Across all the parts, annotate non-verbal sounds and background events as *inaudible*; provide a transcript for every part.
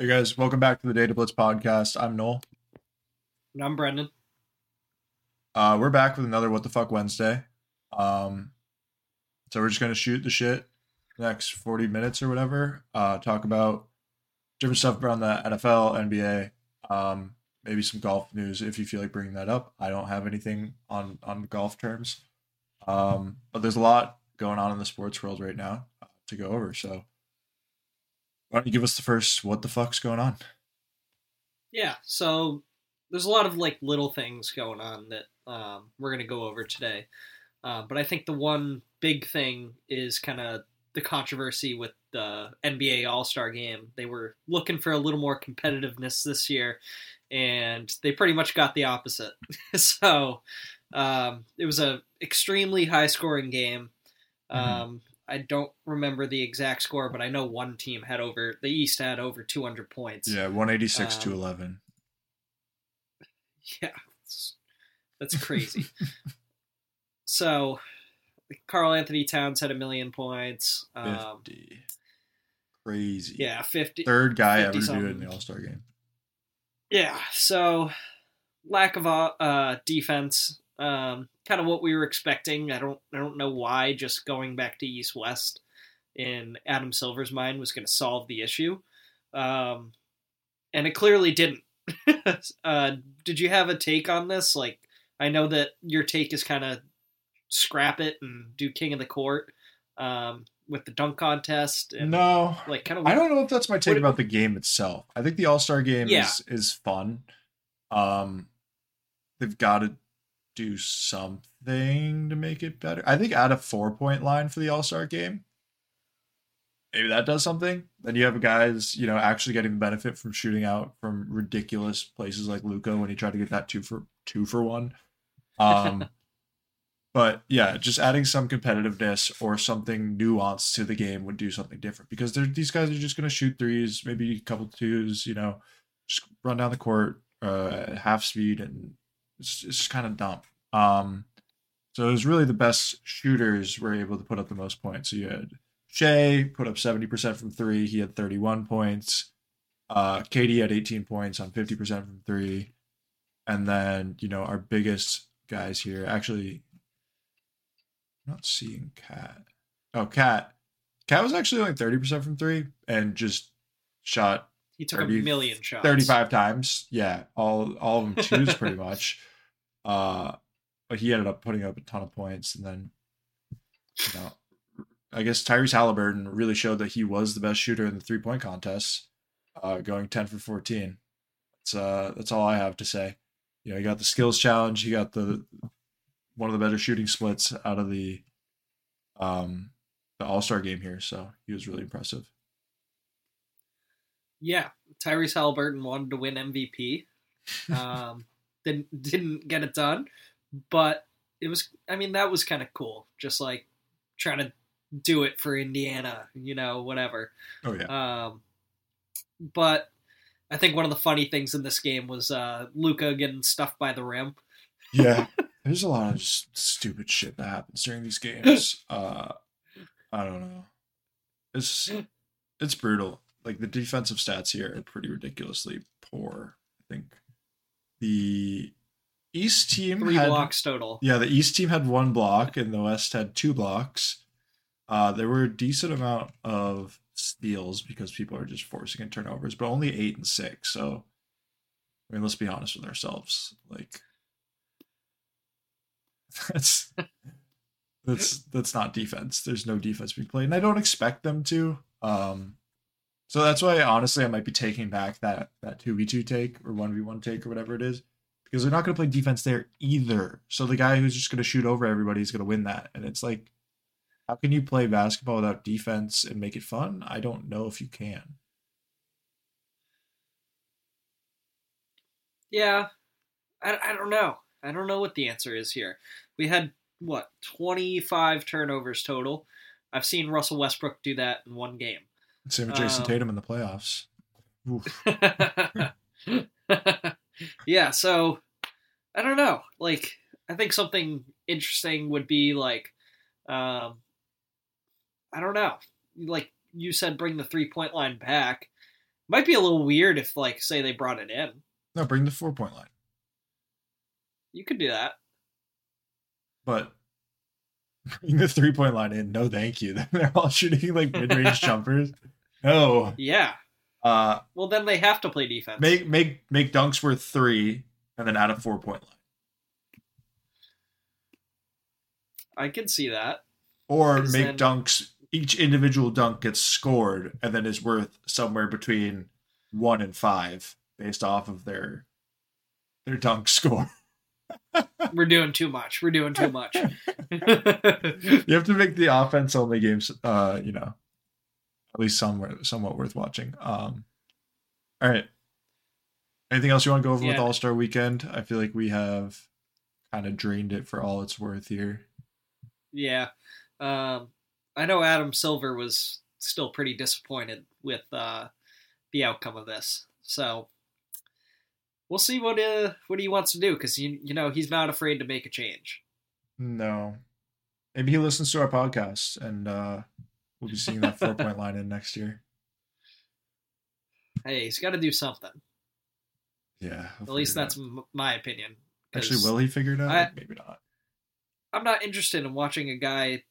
Hey guys, welcome back to the DataBlitz podcast. I'm Noel. And I'm Brendan. Uh, we're back with another What the Fuck Wednesday. Um, so we're just gonna shoot the shit next 40 minutes or whatever. Uh, talk about different stuff around the NFL, NBA, um, maybe some golf news if you feel like bringing that up. I don't have anything on on golf terms, um, but there's a lot going on in the sports world right now uh, to go over. So why don't you give us the first what the fuck's going on? Yeah, so there's a lot of like little things going on that um, we're gonna go over today. Uh, but I think the one big thing is kind of the controversy with the NBA All Star game. They were looking for a little more competitiveness this year, and they pretty much got the opposite. *laughs* so um, it was a extremely high scoring game. Um, I don't remember the exact score, but I know one team had over the East had over 200 points. Yeah, 186 to Um, 11. Yeah, that's crazy. *laughs* so, Karl-Anthony Towns had a million points. Um, 50. Crazy. yeah, 50. Third guy ever 50 to do it in the All Star game. Yeah, so lack of uh, defense, um, kind of what we were expecting. I don't, I don't know why. Just going back to East West in Adam Silver's mind was going to solve the issue, um, and it clearly didn't. *laughs* uh, did you have a take on this? Like, I know that your take is kind of scrap it and do King of the Court um, with the dunk contest and No. like kind of. I don't know if that's my take What- about the game itself. I think the All Star game Yeah. is is fun. Um, they've got to do something to make it better. I think add a four point line for the All Star game. Maybe that does something. Then you have guys, you know, actually getting the benefit from shooting out from ridiculous places like Luka when he tried to get that two for two for one. Um, *laughs* but yeah, just adding some competitiveness or something nuanced to the game would do something different because these guys are just going to shoot threes, maybe a couple twos, you know, just run down the court uh, at half speed, and it's, it's just kind of dumb. Um, so it was really the best shooters were able to put up the most points. So you had Shai put up 70% from three, he had 31 points. Uh, KD had 18 points on 50% from three. And then, you know, our biggest guys here actually I'm not seeing Cat. Oh, Cat. Cat was actually only 30% from three and just shot he took 30 a million shots. 35 times. Yeah, all all of them twos pretty *laughs* much. Uh but he ended up putting up a ton of points and then you know I guess Tyrese Halliburton really showed that he was the best shooter in the three point contest, uh, going 10 for 14. That's uh that's all I have to say. You know, he got the skills challenge, he got the one of the better shooting splits out of the um the All-Star game here, so he was really impressive. Yeah, Tyrese Halliburton wanted to win MVP. Um, *laughs* didn't didn't get it done, but it was. I mean, that was kind of cool. Just like trying to do it for Indiana, you know, whatever. Oh yeah. Um, but I think one of the funny things in this game was uh, Luka getting stuffed by the rim. Yeah, *laughs* there's a lot of stupid shit that happens during these games. *laughs* Uh, I don't know. It's it's brutal. Like the defensive stats here are pretty ridiculously poor. I think the East team Three had blocks total. yeah the East team had one block and the West had two blocks. Uh, there were a decent amount of steals because people are just forcing in turnovers, but only eight and six. So, I mean, let's be honest with ourselves. Like, *laughs* that's that's that's not defense. There's no defense being played, and I don't expect them to. Um, so that's why honestly I might be taking back that that two v two take or one v one take or whatever it is, because they're not going to play defense there either. So the guy who's just going to shoot over everybody is going to win that, and it's like, how can you play basketball without defense and make it fun? I don't know if you can. Yeah, I, I don't know. I don't know what the answer is here. We had what twenty five turnovers total. I've seen Russell Westbrook do that in one game. Same with Jayson Um, Tatum in the playoffs. *laughs* *laughs* Yeah, so I don't know. Like, I think something interesting would be like, um, I don't know. Like you said, bring the three point line back. Might be a little weird if, like, say they brought it in. No, bring the four point line. You could do that. But *laughs* bring the three point line in. No, thank you. *laughs* They're all shooting like mid range *laughs* jumpers. No. Yeah. Uh, Well, then they have to play defense. make make make dunks worth three, and then add a four point line. I can see that. Or make then- dunks. Each individual dunk gets scored, and then is worth somewhere between one and five, based off of their their dunk *laughs* score. We're doing too much. We're doing too much. *laughs* You have to make the offense only games, uh, you know, at least somewhat somewhat worth watching. Um, all right. Anything else you want to go over with All Star Weekend? I feel like we have kind of drained it for all it's worth here. yeah. Um, I know Adam Silver was still pretty disappointed with uh, the outcome of this. So we'll see what uh, what he wants to do because you you know he's not afraid to make a change. No, maybe he listens to our podcast, and uh, we'll be seeing that four point line in next year. Hey, he's got to do something. Yeah, At least that's m- my opinion. actually will he figure it out? I- maybe not. I'm not interested in watching a guy,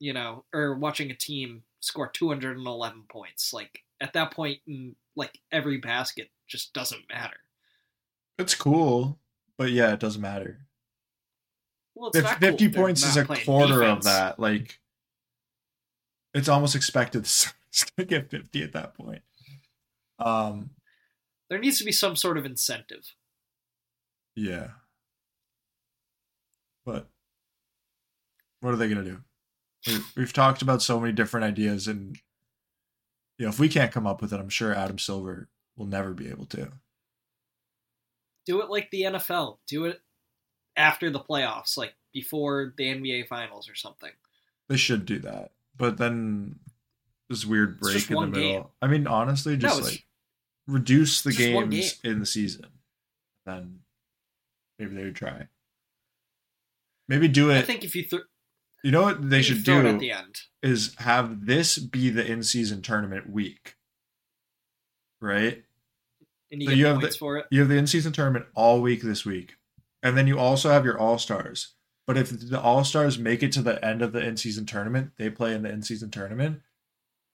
you know, or watching a team score 211 points. Like at that point, in, like every basket just doesn't matter. It's cool, but yeah, it doesn't matter. Well, it's Fif- not cool 50 they're points is a quarter of that. Like, it's almost expected *laughs* to get 50 at that point. Um, There needs to be some sort of incentive. yeah. But what are they going to do? We've, we've talked about so many different ideas, and you know, if we can't come up with it, I'm sure Adam Silver will never be able to. Do it like the NFL. Do it after the playoffs, like before the NBA finals or something. They should do that, but then this weird break in the middle. game. I mean, honestly, just it's- like reduce the it's just one games in the season. Then maybe they would try. Maybe do it. I think if you, th- you know what they should do at the end, is have this be the in-season tournament week. Right? and you So get you have points the- for it. You have the in-season tournament all week this week, and then you also have your all-stars. But if the all-stars make it to the end of the in-season tournament, they play in the in-season tournament.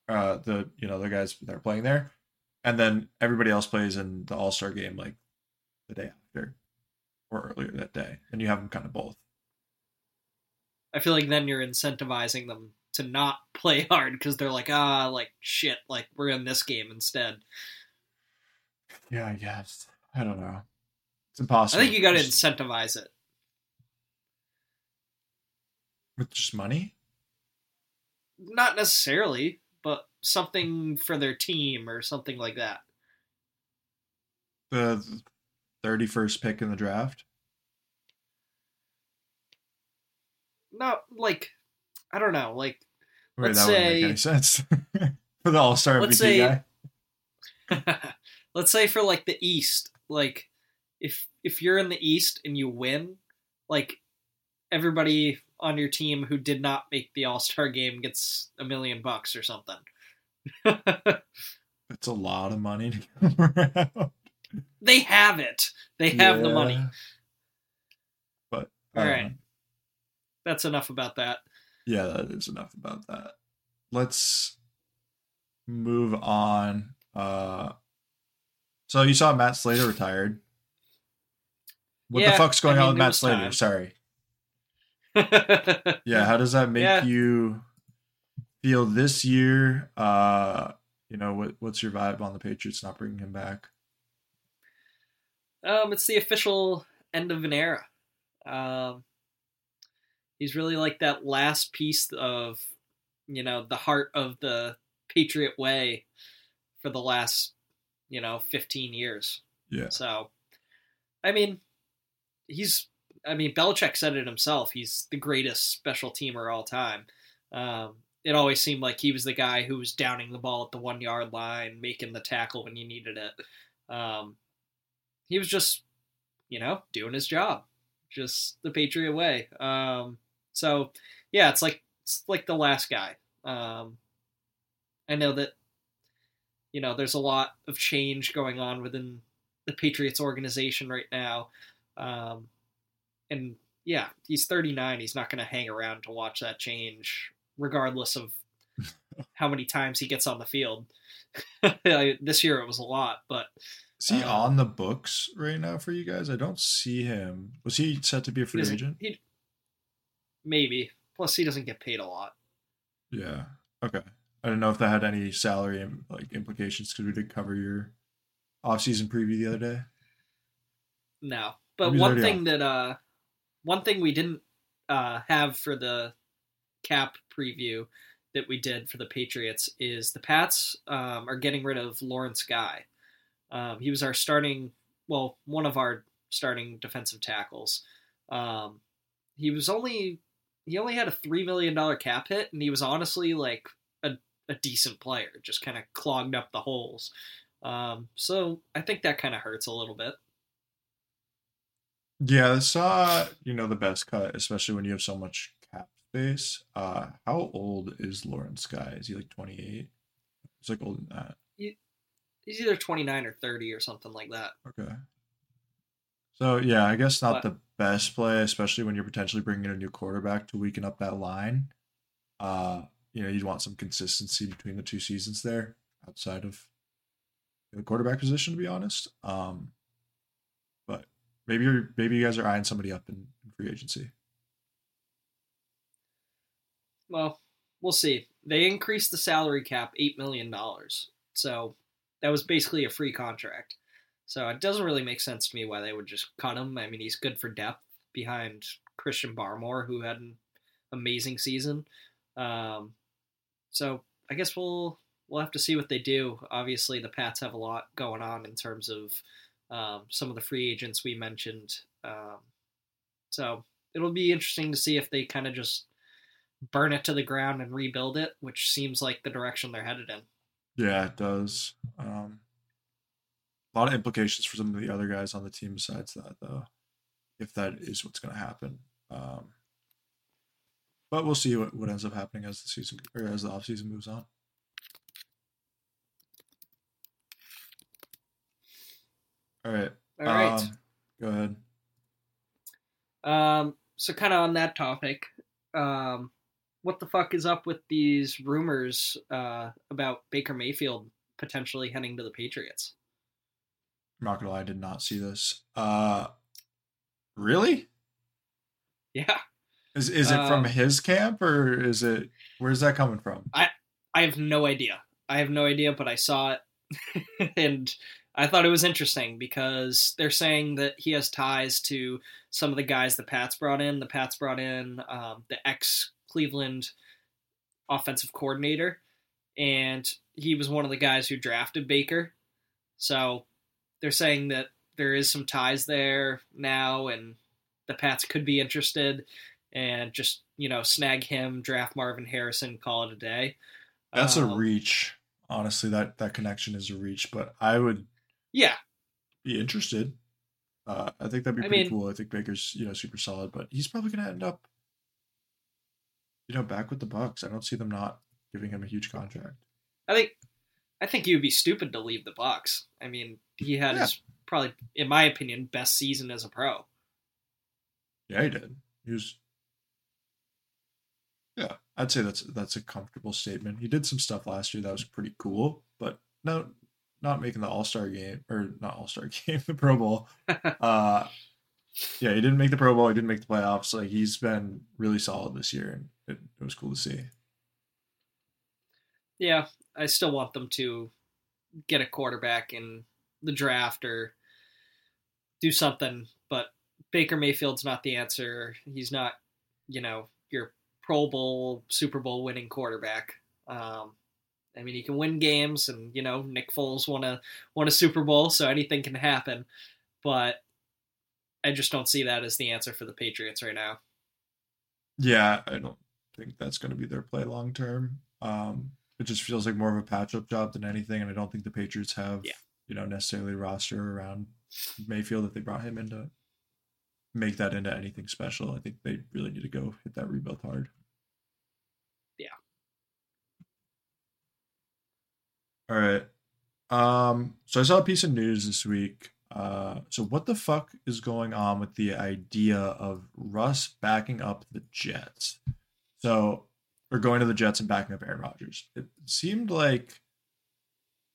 Uh, the you know the guys that are playing there, and then everybody else plays in the all-star game like the day after or earlier that day, and you have them kind of both. I feel like then you're incentivizing them to not play hard because they're like, ah, like shit, like we're in this game instead. Yeah, I guess. I don't know. It's impossible. I think you got to incentivize it. With just money. Not necessarily, but something for their team or something like that. The thirty-first pick in the draft. Not like I don't know, like Wait, Let's that wouldn't make say- any sense *laughs* for the All-Star Let's MVP say- guy. *laughs* let's say for like the East, like if if you're in the East and you win, like everybody on your team who did not make the All Star game gets a million bucks or something. That's a lot of money to come *laughs* around. they have it. They have the money. But All don't right. That's enough about that. Yeah, that is enough about that. Let's move on. Uh so you saw Matt Slater retired. What Yeah, the fuck's going I on with Matt Slater? time. Sorry. *laughs* Yeah, how does that make Yeah. you feel this year? Uh, you know, what what's your vibe on the Patriots not bringing him back? Um, it's the official end of an era. Um, he's really like that last piece of, you know, the heart of the Patriot way for the last, you know, 15 years. Yeah. So, I mean, he's, I mean, Belichick said it himself. He's the greatest special teamer all time. Um, it always seemed like he was the guy who was downing the ball at the one yard line, making the tackle when you needed it. Um, he was just, you know, doing his job, just the Patriot way. Um, so yeah, it's like it's like the last guy. Um, I know that you know, there's a lot of change going on within the Patriots organization right now. Um, and yeah, he's 39. He's not going to hang around to watch that change, regardless of *laughs* how many times he gets on the field. *laughs* this year it was a lot, but is he um, on the books right now for you guys? I don't see him. Was he set to be a free agent? He, maybe. Plus, he doesn't get paid a lot. Yeah. Okay. I don't know if that had any salary like implications because we did cover your off-season preview the other day. No, but one thing that uh, one thing we didn't uh have for the cap preview that we did for the Patriots is the Pats um, are getting rid of Lawrence Guy. Um, he was our starting, well, one of our starting defensive tackles. Um, he was only he only had a three million dollar cap hit, and he was honestly like a, a decent player. Just kind of clogged up the holes. Um, so I think that kind of hurts a little bit. Yeah, it's uh, you know, the best cut, especially when you have so much cap space. Uh, how old is Lawrence Guy? Is he like twenty eight? He's like older than that. He's either 29 or 30 or something like that. Okay. So yeah, I guess not but, the best play, especially when you're potentially bringing in a new quarterback to weaken up that line. Uh, you know, you'd want some consistency between the two seasons there, outside of the quarterback position, to be honest. Um, maybe you're maybe you guys are eyeing somebody up in, free agency. Well, we'll see. They increased the salary cap eight million dollars, so that was basically a free contract. So it doesn't really make sense to me why they would just cut him. I mean, he's good for depth behind Christian Barmore, who had an amazing season. Um, so I guess we'll we'll have to see what they do. Obviously, the Pats have a lot going on in terms of um, some of the free agents we mentioned. Um, so it'll be interesting to see if they kind of just burn it to the ground and rebuild it, which seems like the direction they're headed in. Yeah, it does. Um, a lot of implications for some of the other guys on the team besides that, though, if that is what's going to happen. Um, but we'll see what, what ends up happening as the season or as the offseason moves on. All right. All right. Um, go ahead. Um, so kind of on that topic, um, what the fuck is up with these rumors uh, about Baker Mayfield potentially heading to the Patriots? I'm not gonna lie, I did not see this. Uh, really? Yeah. Is is it from um, his camp or is it where's that coming from? I I have no idea. I have no idea, but I saw it *laughs* and I thought it was interesting because they're saying that he has ties to some of the guys the Pats brought in. The Pats brought in um, the ex Cleveland offensive coordinator, and he was one of the guys who drafted Baker. So they're saying that there is some ties there now, and the Pats could be interested and just you know snag him, draft Marvin Harrison, call it a day. That's um, a reach. Honestly, that that connection is a reach, but I would yeah be interested. Uh, I think that'd be pretty mean, cool. I think Baker's you know super solid, but he's probably going to end up you know, back with the Bucs. I don't see them not giving him a huge contract. I think I think he would be stupid to leave the Bucs. I mean, he had yeah. his probably, in my opinion, best season as a pro. Yeah, he did. He was. Yeah, I'd say that's that's a comfortable statement. He did some stuff last year that was pretty cool, but no, not making the All Star game or not All Star *laughs* game, the Pro Bowl. *laughs* uh, yeah, he didn't make the Pro Bowl. He didn't make the playoffs. Like he's been really solid this year, and it, it was cool to see. Yeah, I still want them to get a quarterback in the draft or do something, but Baker Mayfield's not the answer. He's not, you know, your Pro Bowl, Super Bowl winning quarterback. Um, I mean, he can win games, and you know, Nick Foles won a won a Super Bowl, so anything can happen. But I just don't see that as the answer for the Patriots right now. Yeah, I don't think that's going to be their play long term. Um, it just feels like more of a patch up job than anything, and I don't think the Patriots have yeah. you know necessarily roster around Mayfield that they brought him in to make that into anything special. I think they really need to go hit that rebuild hard. Yeah. All right. Um, so I saw a piece of news this week. Uh, so what the fuck is going on with the idea of Russ backing up the Jets? So or going to the Jets and backing up Aaron Rodgers. It seemed like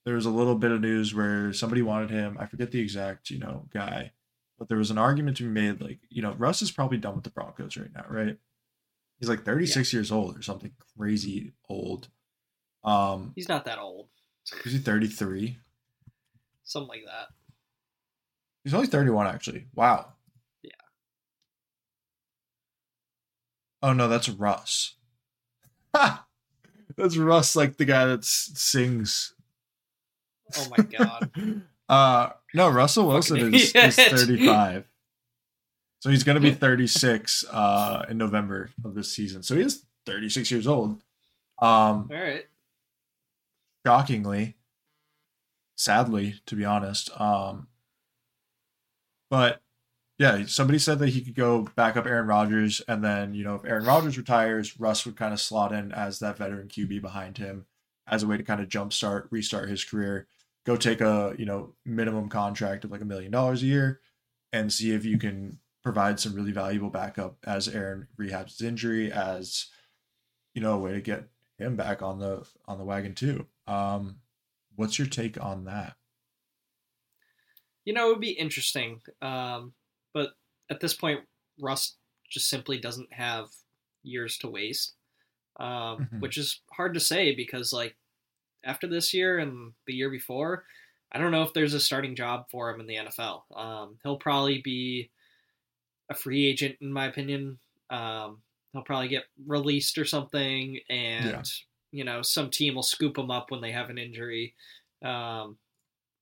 there was a little bit of news where somebody wanted him. I forget the exact, you know, guy, but there was an argument to be made like, you know, Russ is probably done with the Broncos right now, right? He's like 36 yeah. years old or something crazy old. Um He's not that old. Is he 33? Something like that. He's only 31 actually. Wow. Yeah. Oh no, that's Russ. Ha! that's Russ like the guy that sings. Oh my god. *laughs* uh no, Russell Wilson is, is 35. *laughs* So he's going to be 36 uh, in November of this season. So he is 36 years old. Um, All right. Shockingly, sadly, to be honest. Um, but yeah, somebody said that he could go back up Aaron Rodgers, and then you know if Aaron Rodgers retires, Russ would kind of slot in as that veteran QB behind him, as a way to kind of jumpstart, restart his career. Go take a you know minimum contract of like a million dollars a year, and see if you can provide some really valuable backup as Aaron rehabs his injury as you know a way to get him back on the on the wagon too. Um, what's your take on that? You know, it would be interesting, um, but at this point, Russ just simply doesn't have years to waste, um, mm-hmm. which is hard to say because like after this year and the year before, I don't know if there's a starting job for him in the NFL. Um, he'll probably be a free agent, in my opinion. Um, he'll probably get released or something, and yeah. you know some team will scoop him up when they have an injury. Um,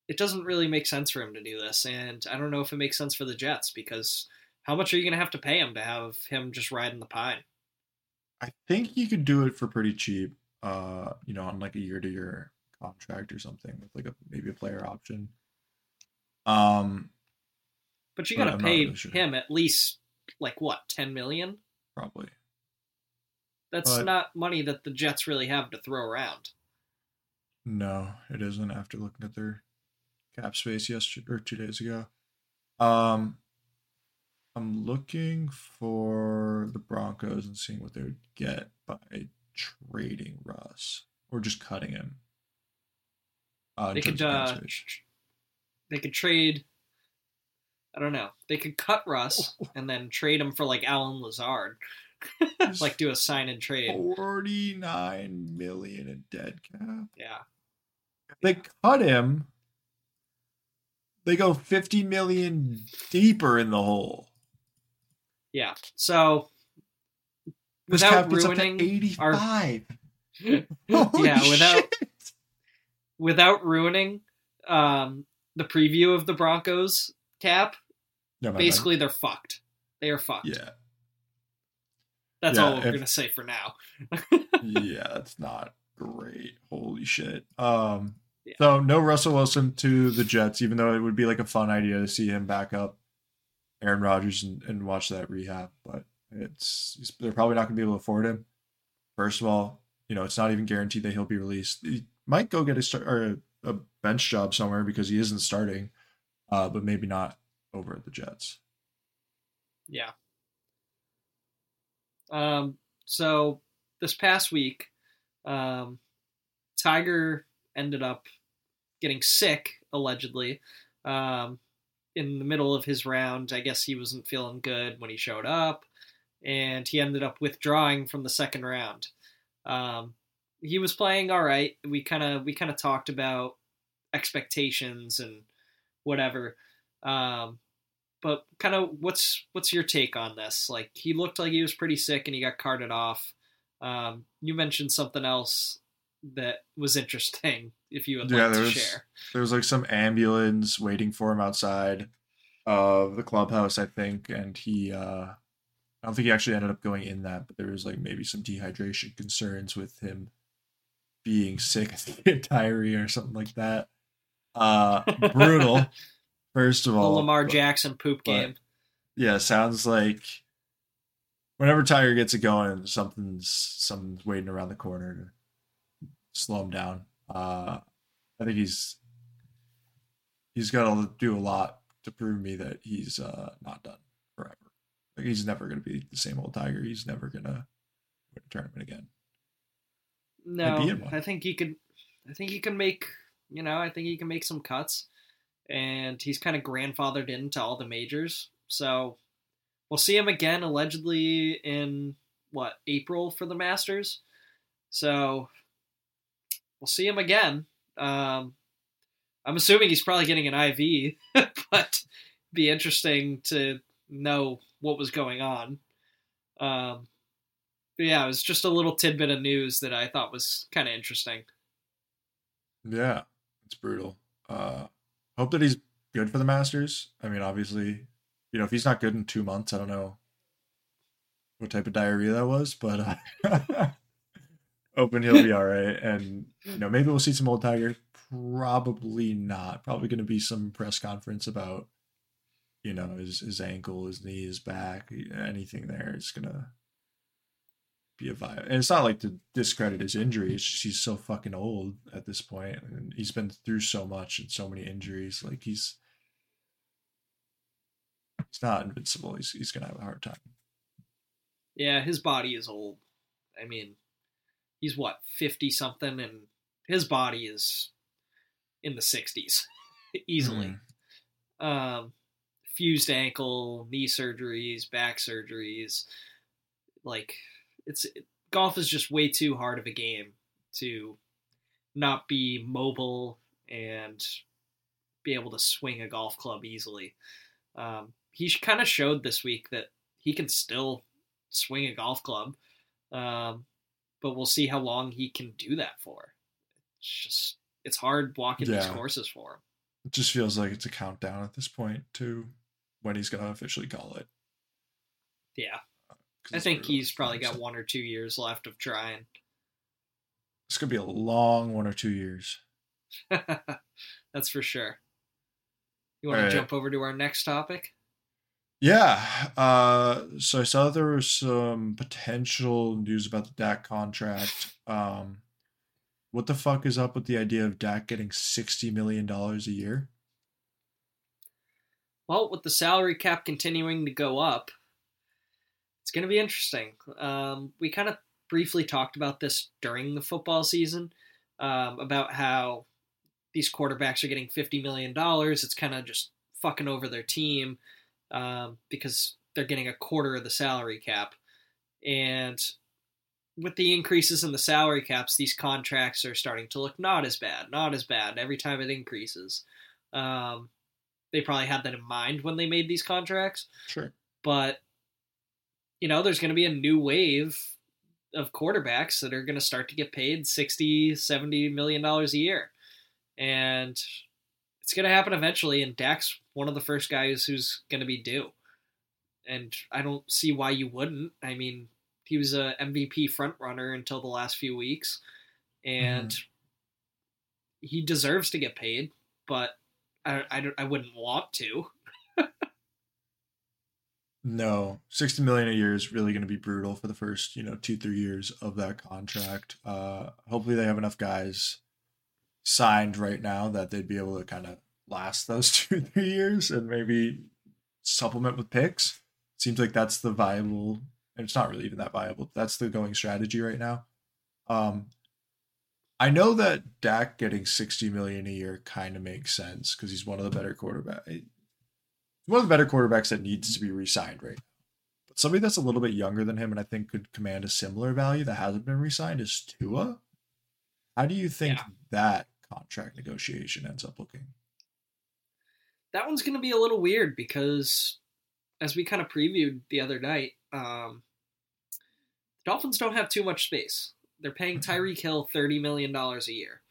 it doesn't really make sense for him to do this, and I don't know if it makes sense for the Jets because how much are you going to have to pay him to have him just ride in the pine? I think you could do it for pretty cheap. Uh, you know, on like a year-to-year contract or something with like a maybe a player option. Um, but you got to pay really sure. him at least like what, 10 million? Probably. That's but, not money that the Jets really have to throw around. No, it isn't after looking at their cap space yesterday or 2 days ago. Um I'm looking for the Broncos and seeing what they would get by trading Russ or just cutting him. Uh, they could uh, they could trade I don't know. They could cut Russ *laughs* and then trade him for like Allen Lazard. Like do a sign and trade. Forty nine million in dead cap. Yeah. If they cut him, they go fifty million deeper in the hole. Yeah. So without ruining eighty five. *laughs* yeah, without shit. without ruining um, the preview of the Broncos cap, no, basically they're fucked. They are fucked. Yeah. That's yeah, all we're if, gonna say for now. *laughs* yeah, that's not great. Holy shit. Um yeah. so no Russell Wilson to the Jets, even though it would be like a fun idea to see him back up Aaron Rodgers and, and watch that rehab, but it's they're probably not gonna be able to afford him. First of all, you know, it's not even guaranteed that he'll be released. He might go get a start or a, a bench job somewhere because he isn't starting, uh, but maybe not over at the Jets. Yeah. Um, so this past week, um, Tiger ended up getting sick, allegedly, um, in the middle of his round. I guess he wasn't feeling good when he showed up, and he ended up withdrawing from the second round. Um, he was playing all right. We kind of we kind of talked about expectations and whatever. Um, but kind of what's what's your take on this? Like he looked like he was pretty sick and he got carted off. Um, you mentioned something else that was interesting. *laughs* If you would yeah, like to was, share, there was like some ambulance waiting for him outside of the clubhouse, I think, and he. uh I don't think he actually ended up going in that, but there was like maybe some dehydration concerns with him being sick, I think, diarrhea or something like that. Uh, brutal. *laughs* First of all, the Lamar Jackson poop game. Yeah, sounds like whenever Tiger gets it going, something's something's waiting around the corner to slow him down. Uh, I think he's he's got to do a lot to prove me that he's uh, not done forever. Like he's never going to be the same old Tiger. He's never going to win a tournament again. No, I think he could. I think he can make. You know, I think he can make some cuts, and he's kind of grandfathered into all the majors. So we'll see him again, allegedly in what April for the Masters. So we'll see him again. Um, I'm assuming he's probably getting an IV, *laughs* but be interesting to know what was going on. Um, yeah, it was just a little tidbit of news that I thought was kind of interesting. Yeah, it's brutal. Uh, hope that he's good for the Masters. I mean, obviously, you know, if he's not good in two months, I don't know what type of diarrhea that was, but uh, *laughs* hoping he'll be all right. And you know, maybe we'll see some old Tiger. Probably not. Probably going to be some press conference about you know his his ankle, his knee, his back, anything there is gonna be a vibe. And it's not like to discredit his injury. It's just he's so fucking old at this point, and he's been through so much and so many injuries. Like he's he's not invincible. He's he's gonna have a hard time. Yeah, his body is old. I mean, he's what fifty something, and his body is in the sixties *laughs* easily. Mm. Um, fused ankle, knee surgeries, back surgeries, like it's it, golf is just way too hard of a game to not be mobile and be able to swing a golf club easily. Um, he kind of showed this week that he can still swing a golf club, um, but we'll see how long he can do that for. It's just it's hard walking yeah. these courses for him. It just feels like it's a countdown at this point to when he's going to officially call it. Yeah, I think he's probably got one or two years left of trying. It's gonna be a long one or two years. *laughs* That's for sure. You want to jump over to our next topic? Yeah. Uh, so I saw there was some potential news about the Dak contract. Um, what the fuck is up with the idea of Dak getting sixty million dollars a year? Well, with the salary cap continuing to go up, it's going to be interesting. Um, we kind of briefly talked about this during the football season um, about how these quarterbacks are getting $50 million. It's kind of just fucking over their team um, because they're getting a quarter of the salary cap. And with the increases in the salary caps, these contracts are starting to look not as bad, not as bad every time it increases. Um, they probably had that in mind when they made these contracts. Sure. But you know, there's going to be a new wave of quarterbacks that are going to start to get paid 60, 70 million dollars a year. And it's going to happen eventually and Dak's one of the first guys who's going to be due. And I don't see why you wouldn't. I mean, he was a MVP front runner until the last few weeks and mm-hmm. he deserves to get paid, but I, I, I wouldn't want to. No, sixty million a year is really going to be brutal for the first, you know, two three years of that contract. Uh, hopefully, they have enough guys signed right now that they'd be able to kind of last those *laughs* two three years and maybe supplement with picks. Seems like that's the viable, and it's not really even that viable. That's the going strategy right now. Um, I know that Dak getting sixty million a year kind of makes sense because he's one of the better quarterbacks one of the better quarterbacks that needs to be re-signed right now. But somebody that's a little bit younger than him and I think could command a similar value that hasn't been re-signed is Tua. How do you think yeah. that contract negotiation ends up looking? That one's going to be a little weird because, as we kind of previewed the other night, um, the Dolphins don't have too much space. They're paying mm-hmm. Tyreek Hill thirty million dollars a year.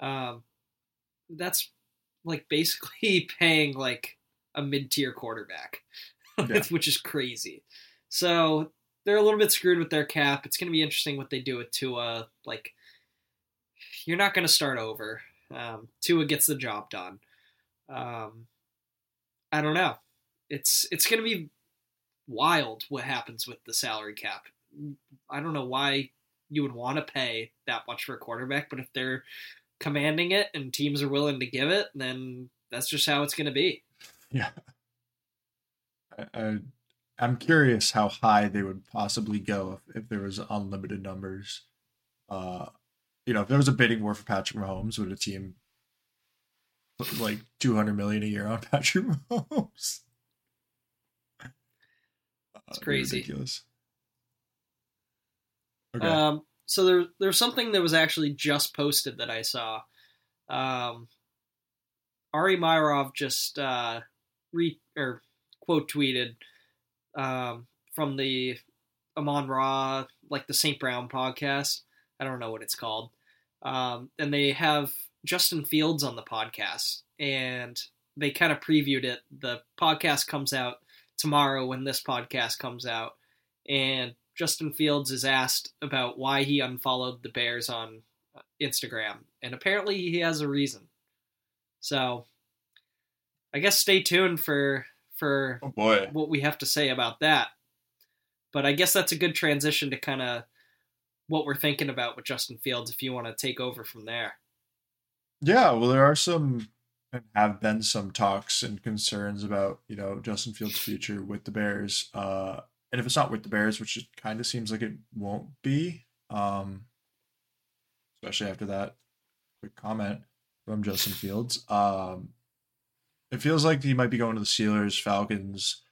Um, that's like basically *laughs* paying like a mid tier quarterback, *laughs* yeah. which is crazy. So they're a little bit screwed with their cap. It's going to be interesting what they do with Tua. Like, you're not going to start over. Um, Tua gets the job done. Um, I don't know. It's it's going to be wild what happens with the salary cap. I don't know why you would want to pay that much for a quarterback, but if they're commanding it and teams are willing to give it, then that's just how it's going to be. Yeah. I, I, I'm curious how high they would possibly go if, if there was unlimited numbers. Uh, you know, if there was a bidding war for Patrick Mahomes, would a team put like 200 million a year on *laughs* Patrick Mahomes? It's crazy. Ridiculous. Okay. Um, so there, there's something that was actually just posted that I saw. Um, Ari Meirov just uh, re or quote tweeted um, from the Amon Ra, like the St. Brown podcast. I don't know what it's called. Um, and they have Justin Fields on the podcast, and they kind of previewed it. The podcast comes out tomorrow when this podcast comes out, and Justin Fields is asked about why he unfollowed the Bears on Instagram, and apparently he has a reason. So, I guess stay tuned for for oh boy. what we have to say about that. But I guess that's a good transition to kind of what we're thinking about with Justin Fields. If you want to take over from there. Yeah, well, there are some and have been some talks and concerns about you know Justin Fields' future with the Bears. Uh, and if it's not with the Bears, which it kind of seems like it won't be, um, especially after that quick comment from Justin Fields, um, it feels like he might be going to the Steelers, Falcons.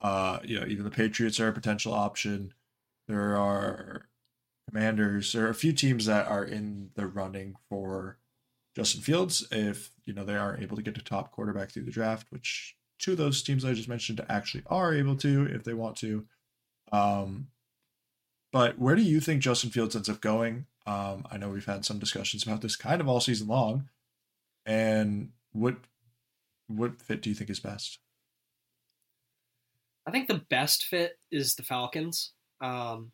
Uh, you know, even the Patriots are a potential option. There are Commanders. There are a few teams that are in the running for Justin Fields if you know they aren't able to get a top quarterback through the draft, which two of those teams I just mentioned actually are able to if they want to. Um, but where do you think Justin Fields ends up going? Um, I know we've had some discussions about this kind of all season long. And what what fit do you think is best? I think the best fit is the Falcons. Um,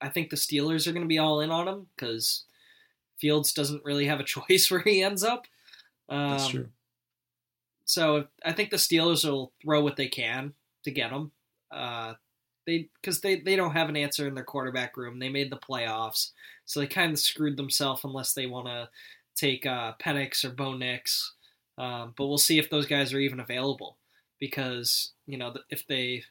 I think the Steelers are going to be all in on him because Fields doesn't really have a *laughs* choice where he ends up. Um, That's true. So I think the Steelers will throw what they can to get him. Uh, they because they they don't have an answer in their quarterback room. They made the playoffs, so they kind of screwed themselves unless they want to take uh, Penix or Bo Nix. Um, but we'll see if those guys are even available because you know if they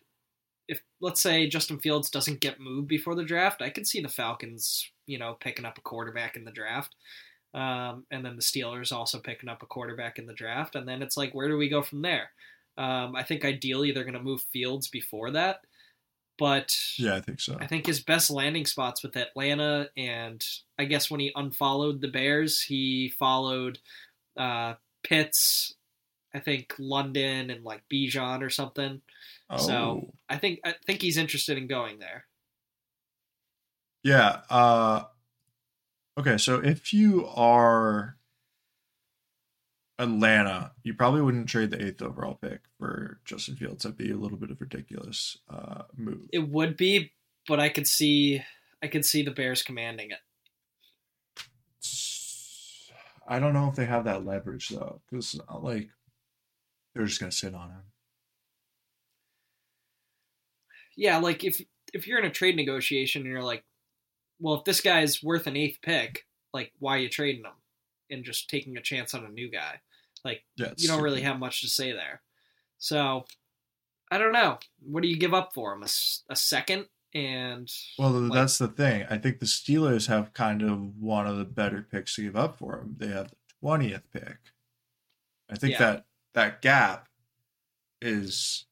if let's say Justin Fields doesn't get moved before the draft, I could see the Falcons you know picking up a quarterback in the draft. Um, and then the Steelers also picking up a quarterback in the draft, and then it's like, where do we go from there? Um, I think ideally they're going to move Fields before that, but yeah, I think so. I think his best landing spots with Atlanta, and I guess when he unfollowed the Bears, he followed uh, Pitts, I think London and like Bijan or something. Oh. So I think I think he's interested in going there. Yeah. Uh, okay. So if you are Atlanta, you probably wouldn't trade the eighth overall pick for Justin Fields. That'd be a little bit of a ridiculous uh, move. It would be, but I could see I could see the Bears commanding it. I don't know if they have that leverage though, because uh, like they're just gonna sit on him. Yeah, like if if you're in a trade negotiation and you're like, well, if this guy's worth an eighth pick, like why are you trading him? and just taking a chance on a new guy. Like yeah, you don't really have much to say there. So I don't know. What do you give up for him? A, a second and well, like, that's the thing. I think the Steelers have kind of one of the better picks to give up for him. They have the twentieth pick. I think yeah. that that gap is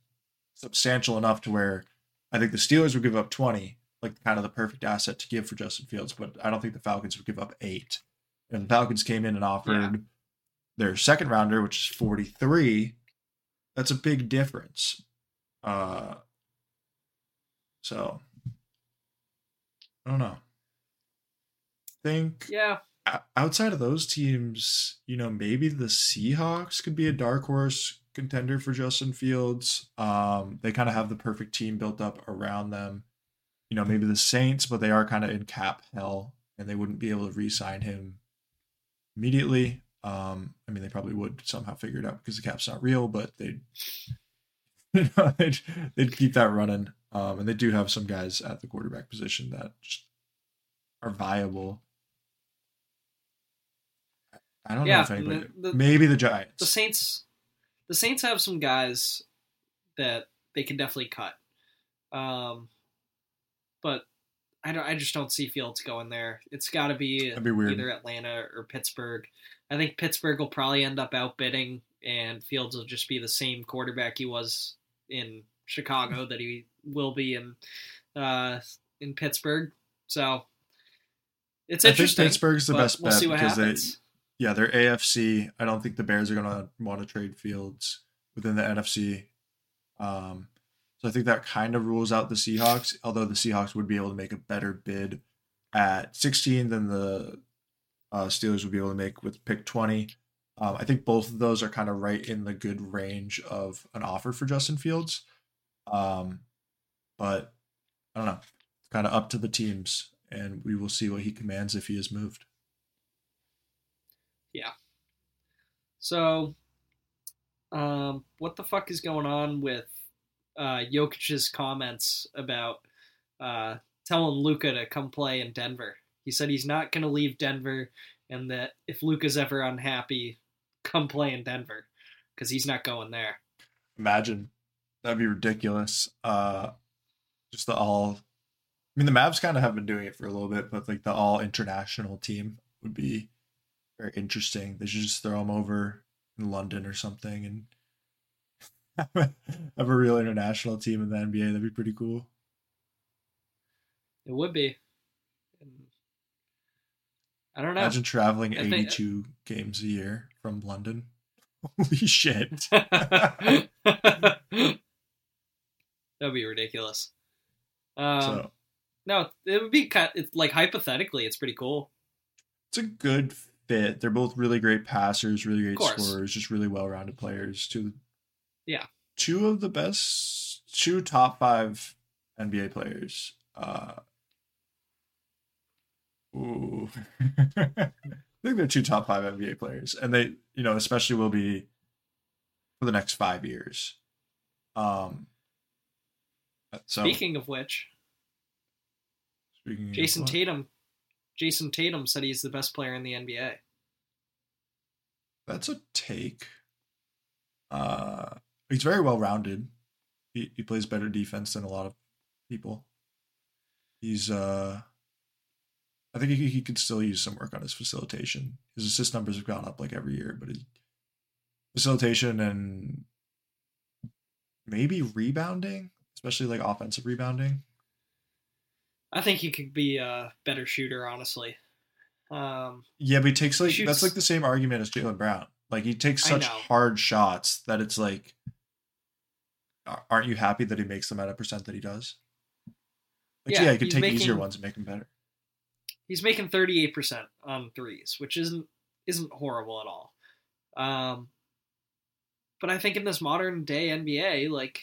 substantial enough to where I think the Steelers would give up twenty, like kind of the perfect asset to give for Justin Fields, but I don't think the Falcons would give up eight and the Falcons came in and offered yeah. their second rounder, which is 43. That's a big difference. Uh, so I don't know. Think yeah. Outside of those teams, you know, maybe the Seahawks could be a dark horse contender for Justin Fields. Um, they kind of have the perfect team built up around them. You know, maybe the Saints, but they are kind of in cap hell, and they wouldn't be able to re-sign him immediately. Um, I mean, they probably would somehow figure it out because the cap's not real, but they'd, *laughs* you know, they'd, they'd keep that running. Um, and they do have some guys at the quarterback position that are viable. I don't yeah, know if anybody. The, the, maybe the Giants. The Saints. the Saints have some guys that they can definitely cut. Um, but I don't. I just don't see Fields going there. It's got to be, be weird. either Atlanta or Pittsburgh. I think Pittsburgh will probably end up outbidding, and Fields will just be the same quarterback he was in Chicago that he will be in uh, in Pittsburgh. So it's I think interesting. Pittsburgh's the best we'll bet because they yeah, they're AFC. I don't think the Bears are gonna want to trade Fields within the NFC. Um, so I think that kind of rules out the Seahawks. Although the Seahawks would be able to make a better bid at 16 than the uh, Steelers would be able to make with pick 20. Um, I think both of those are kind of right in the good range of an offer for Justin Fields. Um, but I don't know. It's kind of up to the teams, and we will see what he commands if he is moved. Yeah. So, um, what the fuck is going on with uh, Jokic's comments about uh, telling Luka to come play in Denver? He said he's not going to leave Denver, and that if Luka's ever unhappy, come play in Denver because he's not going there. Imagine that'd be ridiculous. Uh, just the all. I mean, the Mavs kind of have been doing it for a little bit, but like the all international team would be very interesting. They should just throw them over in London or something and *laughs* have a, have a real international team in the NBA. That'd be pretty cool. It would be. I don't know. Imagine traveling think- 82 games a year from London. *laughs* Holy shit. *laughs* That'd be ridiculous. Um, so No, it would be kind. It's like hypothetically, it's pretty cool. it's a good fit. They're both really great passers, really great scorers, just really well-rounded players. Two, Yeah. two of the best, two top five NBA players. Uh, ooh, *laughs* I think they're two top five NBA players, and they, you know, especially will be for the next five years. Um. So Speaking of which, speaking Jayson what? Tatum, Jayson Tatum said he's the best player in the NBA. That's a take. Uh, he's very well rounded. He he plays better defense than a lot of people. He's uh, I think he he could still use some work on his facilitation. His assist numbers have gone up like every year, but his facilitation and maybe rebounding, especially like offensive rebounding. I think he could be a better shooter, honestly. Um, Yeah, but he takes like Shoots- that's like the same argument as Jaylen Brown. Like he takes such hard shots that it's like, aren't you happy that he makes them at a percent that he does? Like, Yeah, yeah, he could take easier ones and make them better. he's making 38% on threes, which isn't isn't horrible at all. Um, but I think in this modern day NBA, like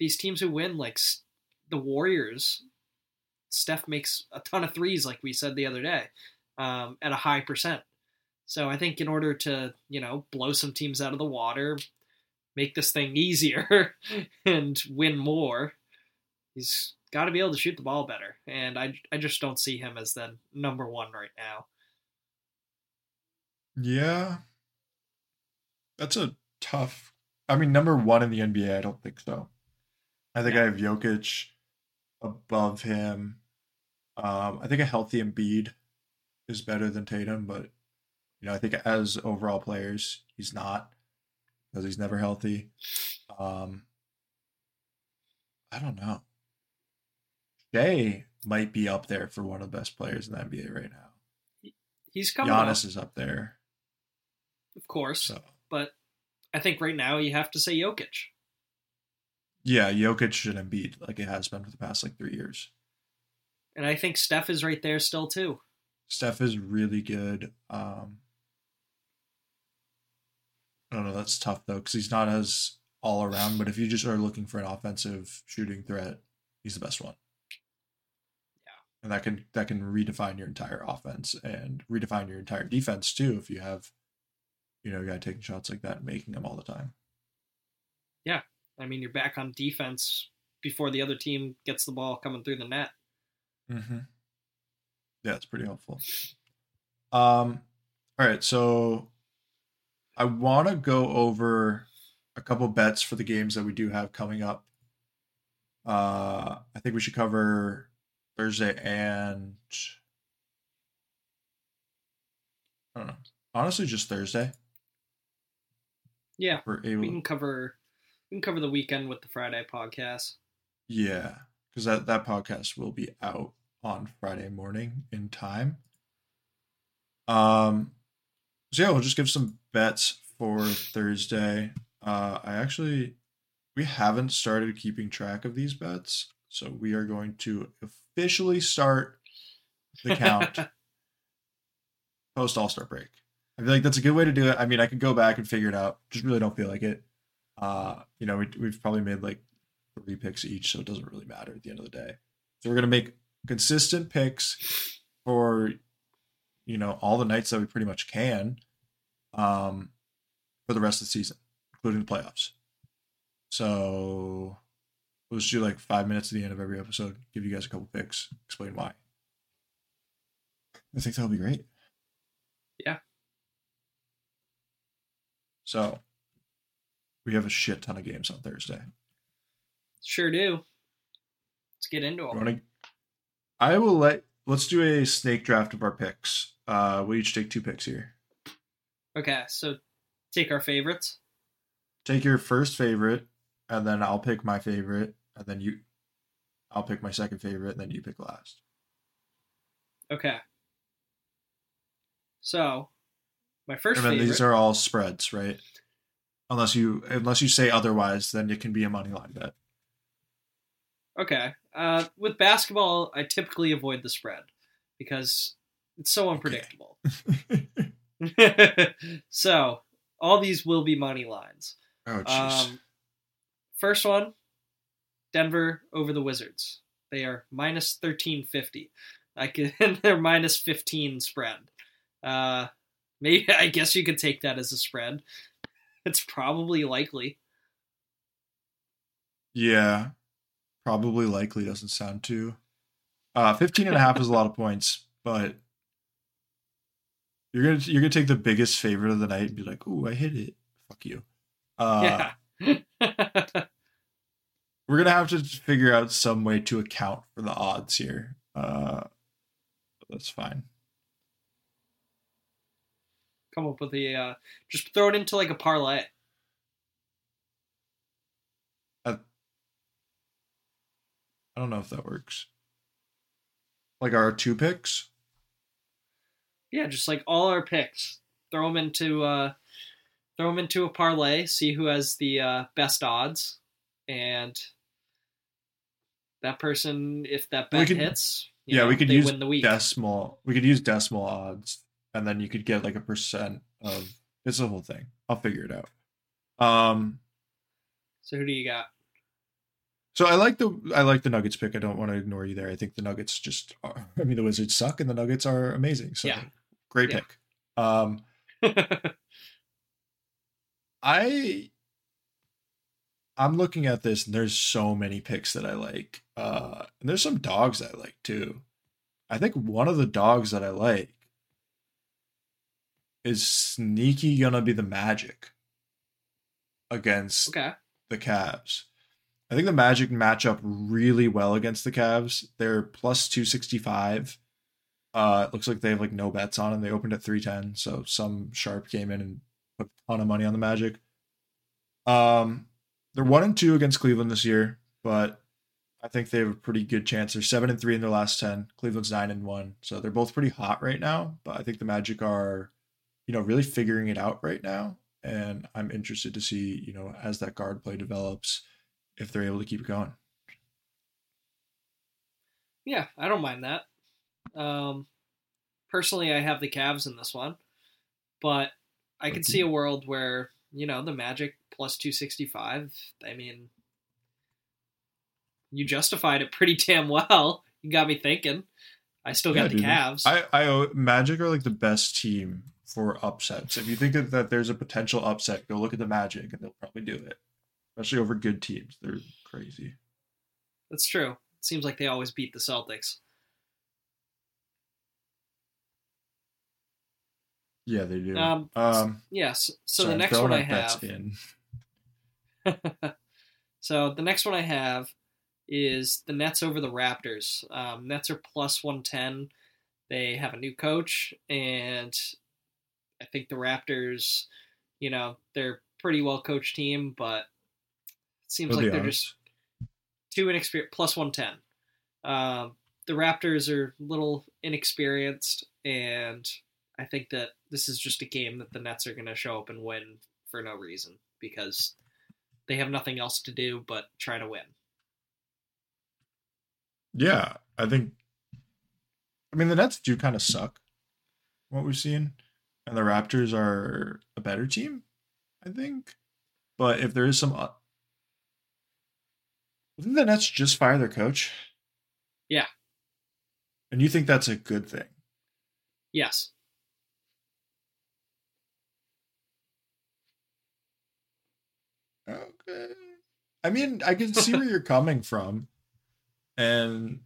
these teams who win, like the Warriors, Steph makes a ton of threes, like we said the other day, um, at a high percent. So I think in order to you know blow some teams out of the water, make this thing easier, *laughs* and win more, he's got to be able to shoot the ball better. And I, I just don't see him as the number one right now. Yeah, that's a tough. I mean, number one in the NBA, I don't think so. I think No. I have Jokic above him. Um, I think a healthy Embiid is better than Tatum, but you know, I think as overall players, he's not because he's never healthy. Um, I don't know. Shai might be up there for one of the best players in the NBA right now. He's coming Giannis up, is up there, of course, so but I think right now you have to say Jokic. Yeah, Jokic and Embiid like it has been for the past like three years. And I think Steph is right there still too. Steph is really good. Um, I don't know. That's tough though because he's not as all around. But if you just are looking for an offensive shooting threat, he's the best one. Yeah. and that can that can redefine your entire offense and redefine your entire defense too. If you have, you know, a guy taking shots like that and making them all the time. I mean, you're back on defense before the other team gets the ball coming through the net. Mm-hmm. Yeah, it's pretty helpful. Um, all right, so I want to go over a couple bets for the games that we do have coming up. Uh, I think we should cover Thursday and I don't know. Honestly, just Thursday. Yeah, We're able. we can cover we can cover the weekend with the Friday podcast. Yeah, because that that podcast will be out on Friday morning in time. Um, so yeah, we'll just give some bets for Thursday. Uh, I actually we haven't started keeping track of these bets, so we are going to officially start the count *laughs* post All Star break. I feel like that's a good way to do it. I mean, I could go back and figure it out. Just really don't feel like it. Uh, you know, we, we've probably made like three picks each, so it doesn't really matter at the end of the day. So we're gonna make consistent picks for you know all the nights that we pretty much can, um, for the rest of the season, including the playoffs. So we'll just do like five minutes at the end of every episode, give you guys a couple picks, explain why. I think that'll be great. Yeah. So we have a shit ton of games on Thursday. Sure do. Let's get into them. wanna- I will let let's do a snake draft of our picks. Uh we each take two picks here. Okay, so take our favorites. Take your first favorite, and then I'll pick my favorite, and then you I'll pick my second favorite, and then you pick last. Okay. So, my first and then favorite. these are all spreads, right? Unless you unless you say otherwise, then it can be a money line bet. Okay. Uh, with basketball, I typically avoid the spread because it's so unpredictable. *laughs* *laughs* so, all these will be money lines. Oh jeez. Um, first one Denver over the Wizards. They are minus 1350. I can, *laughs* they're minus 15 spread. Uh, maybe I guess you could take that as a spread. It's probably likely. yeah. Probably likely doesn't sound too. Uh 15 and a half is a lot of points, but you're gonna you're gonna take the biggest favorite of the night and be like, "Ooh, I hit it." Fuck you. Uh, yeah. *laughs* we're gonna have to figure out some way to account for the odds here. Uh, that's fine. Come up with a uh, just throw it into like a parlay. I don't know if that works. Like our two picks. Yeah, just like all our picks. Throw them into uh, throw them into a parlay. See who has the uh, best odds, and that person, if that bet could- hits, you yeah, know, we could use win the week. decimal. We could use decimal odds, and then you could get like a percent of. It's the whole thing. I'll figure it out. Um. So who do you got? So I like the I like the Nuggets pick. I don't want to ignore you there. I think the Nuggets just are, *laughs* I mean the Wizards suck and the Nuggets are amazing. So Yeah. great Yeah. pick. Um *laughs* I I'm looking at this and there's so many picks that I like. Uh and there's some dogs I like too. I think one of the dogs that I like is sneaky gonna be the Magic against okay. the Cavs. I think the Magic match up really well against the Cavs. They're plus 265. Uh, it looks like they have like no bets on them. They opened at 310, so some sharp came in and put a ton of money on the Magic. Um, they're one and two against Cleveland this year, but I think they have a pretty good chance. They're seven and three in their last ten. Cleveland's nine and one, so they're both pretty hot right now. But I think the Magic are, you know, really figuring it out right now, and I'm interested to see, you know, as that guard play develops, if they're able to keep it going. Yeah, I don't mind that. Um, personally, I have the Cavs in this one, but I can see a world where you know the Magic plus two sixty five. I mean, you justified it pretty *laughs* damn well. You got me thinking. I still got Yeah, the dude. Cavs. I, I Magic are like the best team for upsets. If you think that, there's a potential upset, go look at the Magic, and they'll probably do it, especially over good teams. They're crazy. That's true. It seems like they always beat the Celtics. Yeah, they do. Um, Um, Yes. So sorry, the next one I have. in. *laughs* so the next one I have is the Nets over the Raptors. Um, Nets are plus 110. They have a new coach, and I think the Raptors, you know, they're pretty well coached team, but it seems They'll like they're honest. just too inexperienced. Plus 110. Um, the Raptors are a little inexperienced, and I think that this is just a game that the Nets are going to show up and win for no reason because they have nothing else to do but try to win. Yeah, I think. I mean, the Nets do kind of suck. What we've seen, and the Raptors are a better team, I think. But if there is some, didn't the Nets just fire their coach? Yeah. And you think that's a good thing? Yes. Okay. I mean, I can see where you're coming from. And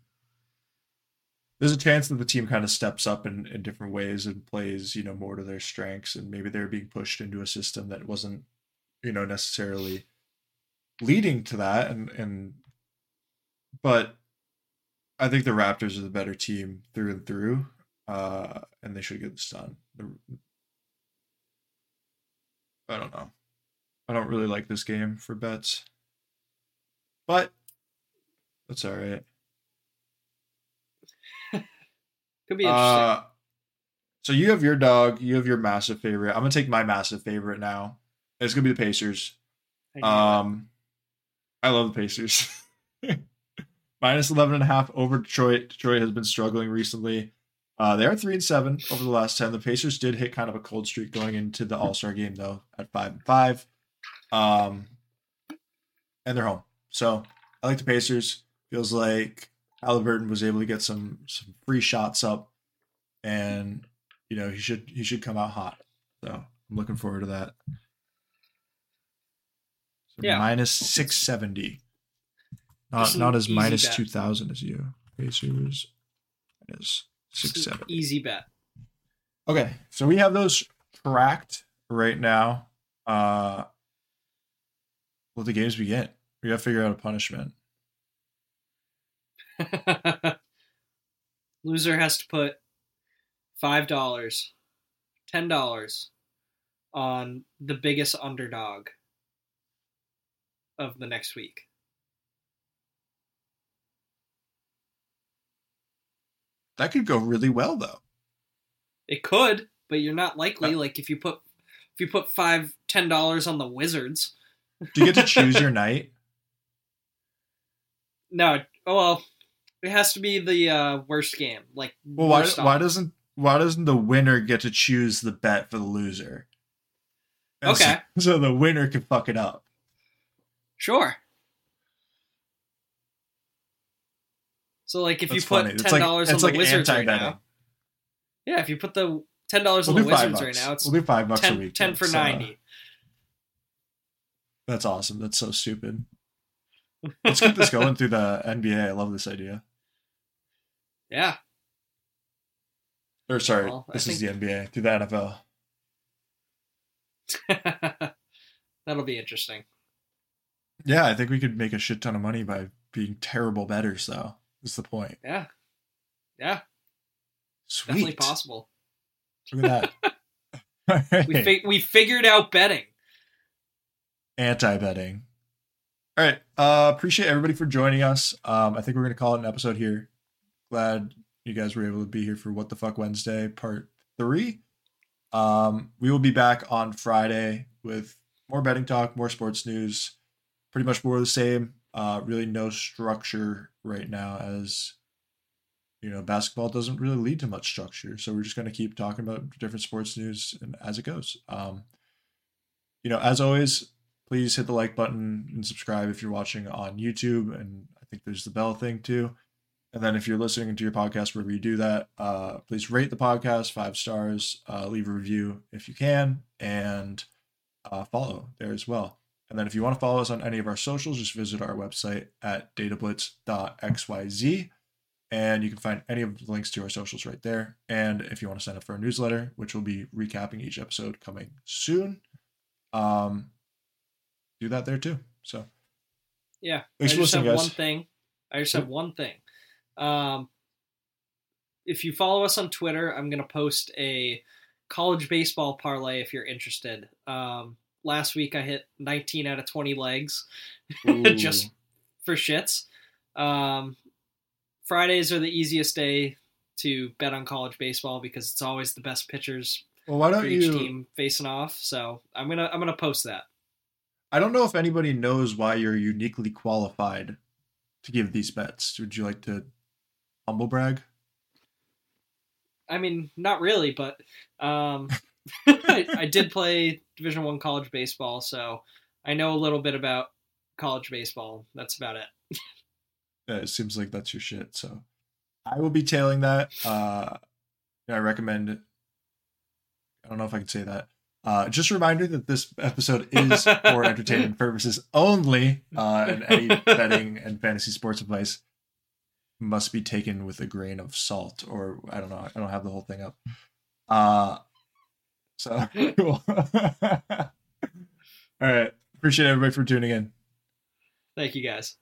there's a chance that the team kind of steps up in, in different ways and plays, you know, more to their strengths. And maybe they're being pushed into a system that wasn't, you know, necessarily leading to that. And, and, but I think the Raptors are the better team through and through. Uh, and they should get this done. I don't know. I don't really like this game for bets. But that's all right. Could be interesting. Uh, so you have your dog, you have your massive favorite. I'm gonna take my massive favorite now. It's gonna be the Pacers. I Um, I love the Pacers. *laughs* Minus 11 and a half over Detroit. Detroit has been struggling recently. Uh, they are three and seven over the last 10. The Pacers did hit kind of a cold streak going into the All Star game, though, at five and five. Um, and they're home. So I like the Pacers. Feels like Halliburton was able to get some some free shots up, and you know he should he should come out hot. So I'm looking forward to that. So Yeah. minus six seventy. Not not as minus two thousand as you. Pacers minus six. Easy bet. Okay, so we have those tracked right now. Uh let the games begin. We gotta figure out a punishment. *laughs* Loser has to put five dollars, ten dollars on the biggest underdog of the next week. That could go really well though. It could, but you're not likely. Uh, like if you put if you put five ten dollars on the Wizards. Do you get to choose *laughs* your night? No, oh well, it has to be the uh, worst game. Like Well, why why doesn't why doesn't the winner get to choose the bet for the loser? And so- Okay. *laughs* So, the winner can fuck it up. Sure. So like if That's you put funny. Ten like dollars on it's the like Wizards right now, yeah, if you put the ten dollars We'll on the Wizards bucks. right now, it's we'll do five bucks a week. 10 for uh, ninety. that's awesome. That's so stupid. Let's get this going through the NBA. I love this idea. Yeah, Or sorry, Well, this is the NBA through the NFL. *laughs* that'll be interesting. Yeah, I think we could make a shit ton of money by being terrible bettors, though. Is the point? Yeah, yeah, Sweet. definitely possible. Look at that. *laughs* *laughs* We fi- we figured out betting. Anti betting. All right. Uh, appreciate everybody for joining us. Um, I think we're gonna call it an episode here. Glad you guys were able to be here for What the Fuck Wednesday Part Three. Um, we will be back on Friday with more betting talk, more sports news, pretty much more of the same. Uh, really no structure right now, as you know, basketball doesn't really lead to much structure. So we're just gonna keep talking about different sports news and as it goes. Um, you know, as always, please hit the like button and subscribe if you're watching on YouTube. And I think there's the bell thing too. And then if you're listening to your podcast wherever you do that, uh, please rate the podcast five stars, uh, leave a review if you can, and uh, follow there as well. And then if you want to follow us on any of our socials, just visit our website at datablitz.xyz. And you can find any of the links to our socials right there. And if you want to sign up for our newsletter, which will be recapping each episode coming soon, um, do that there too. So Yeah. I just have listening, one thing. I just have one thing. Um, if you follow us on Twitter, I'm going to post a college baseball parlay if you're interested. Um, last week I hit 19 out of 20 legs *laughs* just for shits. Um, Fridays are the easiest day to bet on college baseball because it's always the best pitchers well, why don't each you? team facing off. So I'm gonna I'm gonna post that. I don't know if anybody knows why you're uniquely qualified to give these bets. Would you like to humble brag? I mean, not really, but um, *laughs* I, I did play Division One college baseball, so I know a little bit about college baseball. That's about it. Yeah, it seems like that's your shit. So I will be tailing that. Uh, yeah, I recommend. I don't know if I can say that. Uh, just a reminder that this episode is for *laughs* entertainment purposes only, uh, and any betting and fantasy sports advice must be taken with a grain of salt, or I don't know. I don't have the whole thing up. Uh, so *laughs* cool. *laughs* All right, appreciate everybody for tuning in. Thank you guys.